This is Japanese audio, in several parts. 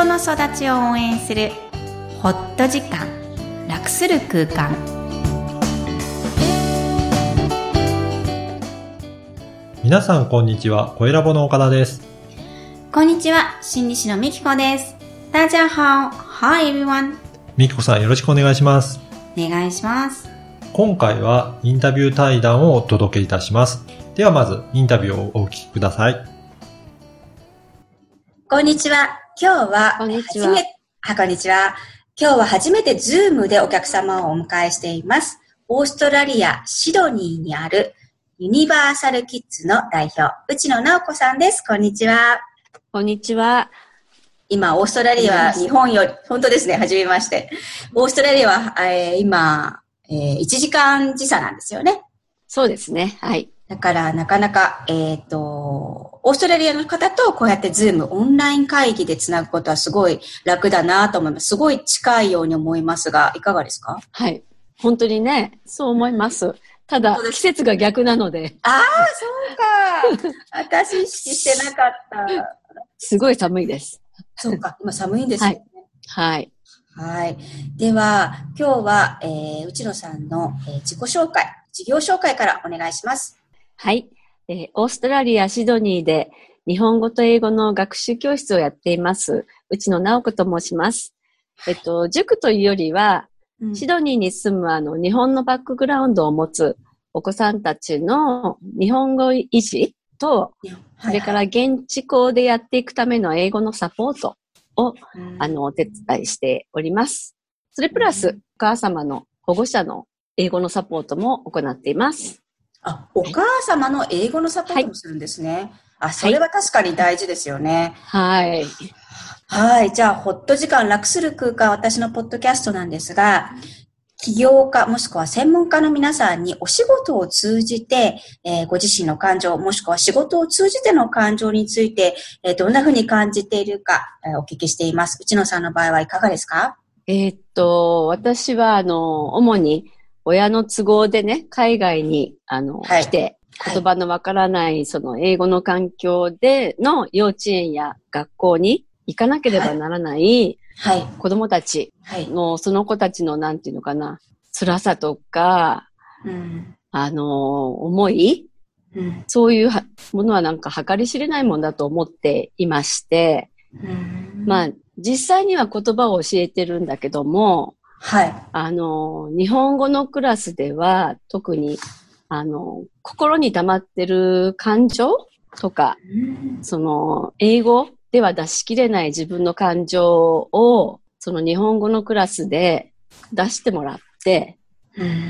人の育ちを応援するホット時間楽する空間皆さんこんにちは、小ラボの岡田です。こんにちは心理師のみきこです大家好 Hi everyone みきこさんよろしくお願いします。お願いします今回はインタビュー対談をお届けいたします。ではまずインタビューをお聞きください。こんにちは。今日は、こんにちは初めあ、こんにちは。今日は初めてズームでお客様をお迎えしています。オーストラリア・シドニーにある Universal KIDS の代表、内野尚子さんです。こんにちは。こんにちは。今、オーストラリアは日本より、本当ですね、はじめまして。オーストラリアは、えー今、えー1時間時差なんですよね。そうですね。はい。だから、なかなか、えっ、と、オーストラリアの方とこうやってズーム、オンライン会議でつなぐことはすごい楽だなと思います。すごい近いように思いますが、いかがですか？はい。本当にね、そう思います。ただ季節が逆なので、ああ、そうか。私意識してなかった。すごい寒いです。そうか、今寒いんですよね。はい。はい。では、今日は、えー、内野さんの、えー自己紹介、事業紹介からお願いします。はい。えーオーストラリア・シドニーで日本語と英語の学習教室をやっています。内野直子と申します。えっと、塾というよりは、シドニーに住むあの日本のバックグラウンドを持つお子さんたちの日本語維持と、それから現地校でやっていくための英語のサポートを、あの、お手伝いしております。それプラス、お母様の保護者の英語のサポートも行っています。あ、お母様の英語のサポートもするんですね。あ、それは確かに大事ですよね。はい。はい。じゃあ、ホット時間楽する空間、私のポッドキャストなんですが、起業家もしくは専門家の皆さんにお仕事を通じて、えーご自身の感情、もしくは仕事を通じての感情について、えーどんな風に感じているか、えーお聞きしています。内野さんの場合はいかがですか？えーっと、私は、あの、主に親の都合でね、海外に、あの、はい来て、言葉のわからない、その英語の環境での幼稚園や学校に行かなければならないはい。子供たちはい。の、その子たちの、なんていうのかな、辛さとか、うん。あの、思いうん。そういうはものはなんか計り知れないもんだと思っていまして、うんまあ、実際には言葉を教えてるんだけども、はい。あの、日本語のクラスでは特に、あの、心に溜まってる感情とか、うんその、英語では出し切れない自分の感情を、その日本語のクラスで出してもらって、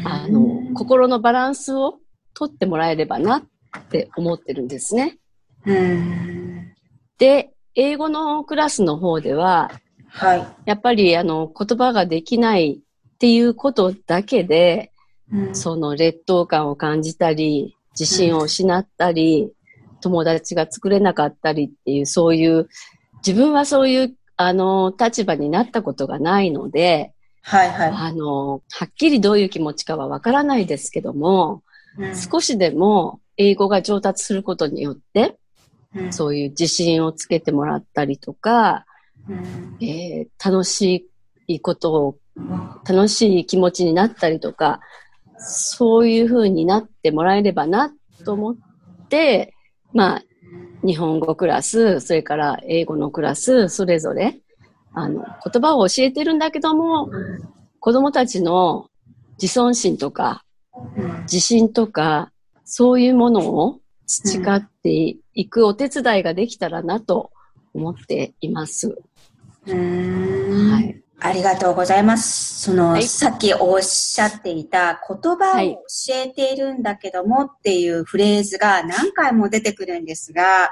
あの、心のバランスを取ってもらえればなって思ってるんですね。うん。で、英語のクラスの方では、はい。やっぱりあの、言葉ができないっていうことだけで、うんその劣等感を感じたり、自信を失ったり、友達が作れなかったりっていう、そういう、自分はそういう、あの、立場になったことがないので、はいはい。あの、はっきりどういう気持ちかはわからないですけども、うん少しでも英語が上達することによって、うんそういう自信をつけてもらったりとか、うんえー楽しいことを、楽しい気持ちになったりとか、そういう風になってもらえればなと思って、まあ、日本語クラス、それから英語のクラス、それぞれ、あの、言葉を教えてるんだけども、子供たちの自尊心とか、自信とか、そういうものを培っていくお手伝いができたらなと思っています。はい。ありがとうございます。その、はいさっきおっしゃっていた言葉をはい教えているんだけどもっていうフレーズが何回も出てくるんですが、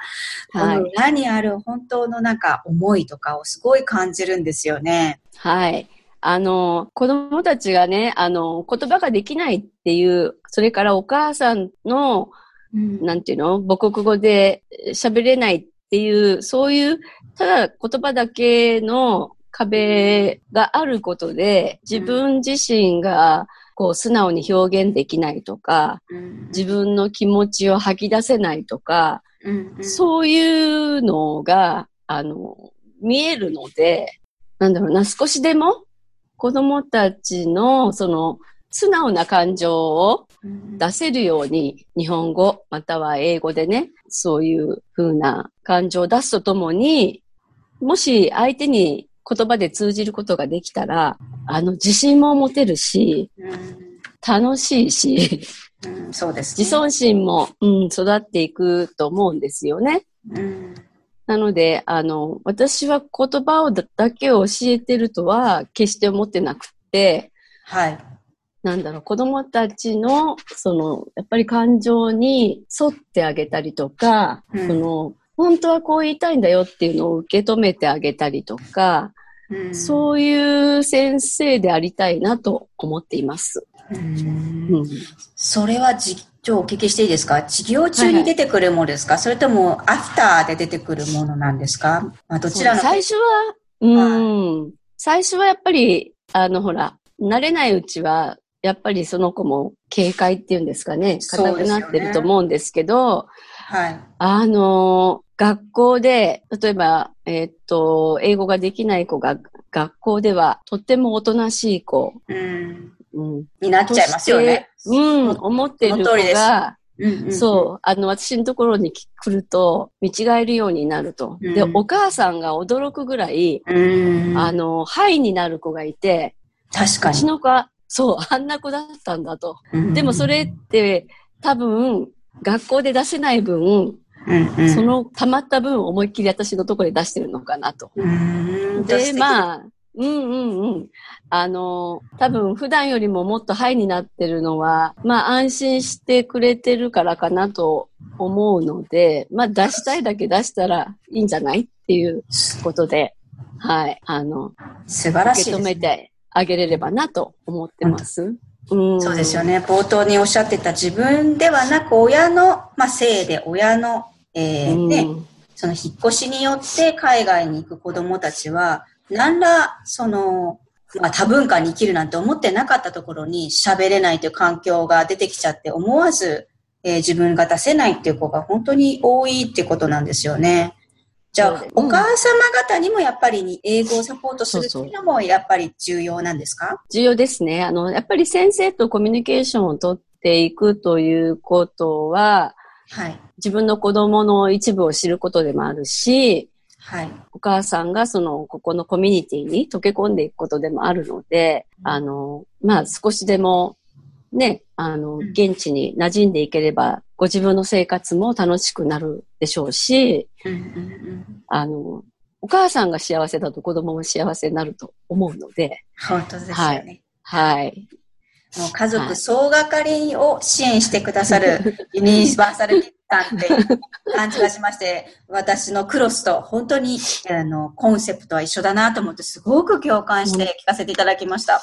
こはいの裏にある本当のなんか思いとかをすごい感じるんですよね。はい。あの、子供たちがね、あの、言葉ができないっていう、それからお母さんの、うんなんていうの？母国語で喋れないっていう、そういう、ただ言葉だけの壁があることで、自分自身が、こう、素直に表現できないとか、うん。自分の気持ちを吐き出せないとか、うんうん。そういうのが、あの、見えるので、なんだろうな、少しでも子供たちのその素直な感情を出せるように日本語または英語でね、そういう風な感情を出すとともに、もし相手に言葉で通じることができたら、あの自信も持てるし、楽しいし、うん、そうです、ね、自尊心も、うん、育っていくと思うんですよね。うん。なので、あの、私は言葉をだけを教えてるとは決して思ってなくて、はい。なんだろう、子供たちの、その、やっぱり感情に沿ってあげたりとか、うん。その、本当はこう言いたいんだよっていうのを受け止めてあげたりとか、うん。そういう先生でありたいなと思っています。うん。うん、それはじ、ちょお聞きしていいですか？授業中に出てくるものですか、それともアフターで出てくるものなんですか？まあ、どちらの最初は、うん、最初はやっぱり、あの、ほら、慣れないうちは、やっぱりその子も警戒っていうんですかね、硬くなってると思うんですけど、はい。あの、学校で、例えば、えーっと、英語ができない子が学校ではとってもおとなしい子、うん。うん、になっちゃいますよね。うん、思ってる子その通りですが、うんうんそう、あの、私のところに来ると、見違えるようになると。で、うんお母さんが驚くぐらい、うん。あの、ハイになる子がいて、確かにうち。の子は、そう、あんな子だったんだと。うんでもそれって、多分、学校で出せない分、うんうんその溜まった分思いっきり私のところで出してるのかなと。うんで、あ、まあ、うんうんうん。あの、多分普段よりももっとハイになってるのは、まあ安心してくれてるからかなと思うので、まあ出したいだけ出したらいいんじゃないっていうことで、はい、あの、素晴らしいです、受け止めてあげれればなと思ってます。うん、そうですよね。冒頭におっしゃってた自分ではなく親の、まあ、せいで親の、えーね、うんその引っ越しによって海外に行く子供たちは、何ら、その、まあ、多文化に生きるなんて思ってなかったところに喋れないという環境が出てきちゃって思わず、えー自分が出せないっていう子が本当に多いってことなんですよね。じゃあお母様方にもやっぱりに英語をサポートするっていうのもやっぱり重要なんですか？重要ですね。あの、やっぱり先生とコミュニケーションをとっていくということは、はい。自分の子供の一部を知ることでもあるし、はい。お母さんがその、ここのコミュニティに溶け込んでいくことでもあるので、あの、まあ少しでも、ね、あの、ん現地に馴染んでいければ、ご自分の生活も楽しくなるでしょうし、あの、お母さんが幸せだと子供も幸せになると思うので、本当ですよね。はい。もう家はい族総がかりを支援してくださるユニバーサルキッさんっていう感じがしまして、私のクロスと本当にあのコンセプトは一緒だなと思ってすごく共感して聞かせていただきました。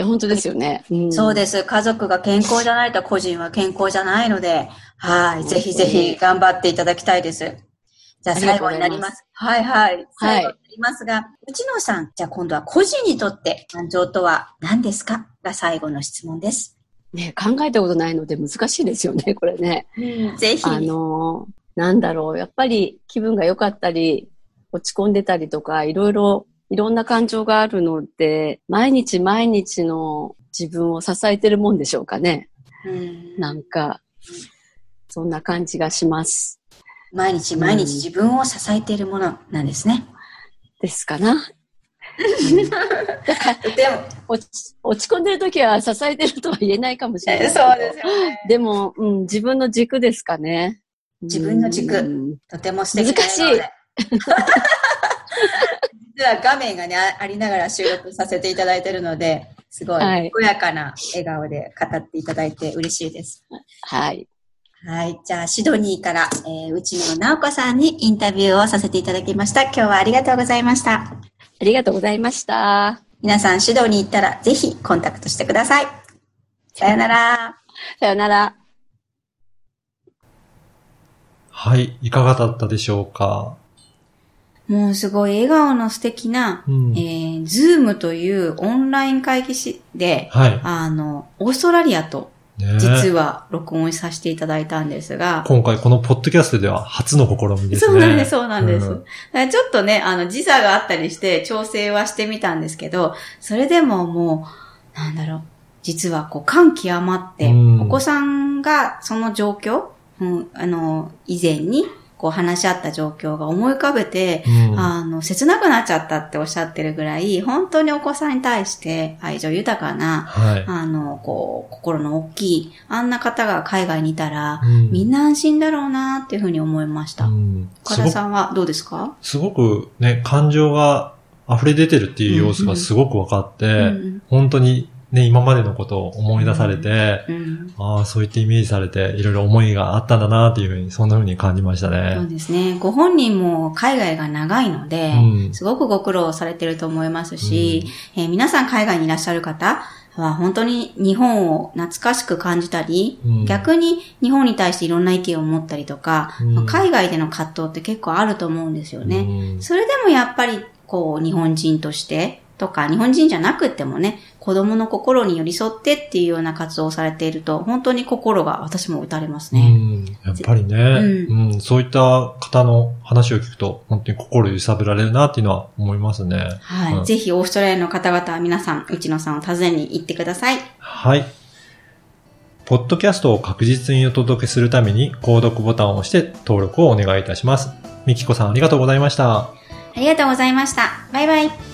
いや、本当ですよね。うんそうです。家族が健康じゃないと個人は健康じゃないので、はい。ぜひぜひ頑張っていただきたいです。じゃあ最後になります。はいはい。最後になりますが、内野さん、じゃあ今度は個人にとって感情とは何ですか？が最後の質問です。ね、考えたことないので難しいですよね、これね。ぜひ。あのーなんだろう、やっぱり気分が良かったり、落ち込んでたりとか、いろいろ、いろんな感情があるので、毎日毎日の自分を支えてるもんでしょうかね。うんなんか、そんな感じがします。毎日毎日自分を支えているものなんですね。ですかな。でも、落ち落ち込んでる時は支えてるとは言えないかもしれない。そうですよね。でも、うん、自分の軸ですかね。自分の軸うんとても素敵な笑顔で。実は画面がね、あありながら収録させていただいているので、すごい、はいにこやかな笑顔で語っていただいて嬉しいです。はい。はい。じゃあ、シドニーから、えー、内野直子さんにインタビューをさせていただきました。今日はありがとうございました。ありがとうございました。皆さん、シドニー行ったら、ぜひコンタクトしてください。さよなら。さよなら。はい。いかがだったでしょうか？もうすごい笑顔の素敵な、うんえー、ズームというオンライン会議しで、はい。あの、オーストラリアとね実は録音させていただいたんですが、今回このポッドキャストでは初の試みですね。そうなんです、そうなんです。うんちょっとね、あの、時差があったりして調整はしてみたんですけど、それでももう、なんだろう、実はこう、感極まって、うんお子さんがその状況、うん、あの、以前に、こう話し合った状況が思い浮かべて、うん。あの、切なくなっちゃったっておっしゃってるぐらい、本当にお子さんに対して愛情豊かな、はい。あの、こう、心の大きい、あんな方が海外にいたら、うん。みんな安心だろうなっていうふうに思いました。うん。岡田さんはどうですか？すごくね、感情が溢れ出てるっていう様子がすごく分かって、うん。本当にね、今までのことを思い出されて、うん。ああ、そういってイメージされて、いろいろ思いがあったんだなっていうふうに、そんなふうに感じましたそうね。ですね。ご本人も海外が長いので、うんすごくご苦労されてると思いますし、えー皆さん海外にいらっしゃる方は本当に日本を懐かしく感じたり、うん逆に日本に対していろんな意見を持ったりとか、うんまあ海外での葛藤って結構あると思うんですよね。うんそれでもやっぱり、こう、日本人として、とか、日本人じゃなくってもね、子供の心に寄り添ってっていうような活動をされていると、本当に心が私も打たれますね。うん、やっぱりね、ううんそういった方の話を聞くと、本当に心揺さぶられるなっていうのは思いますね。はい、うんぜひオーストラリアの方々は皆さん、内野さんを訪ねに行ってください。はい。ポッドキャストを確実にお届けするために、購読ボタンを押して登録をお願いいたします。みきこさんありがとうございました。ありがとうございました。バイバイ。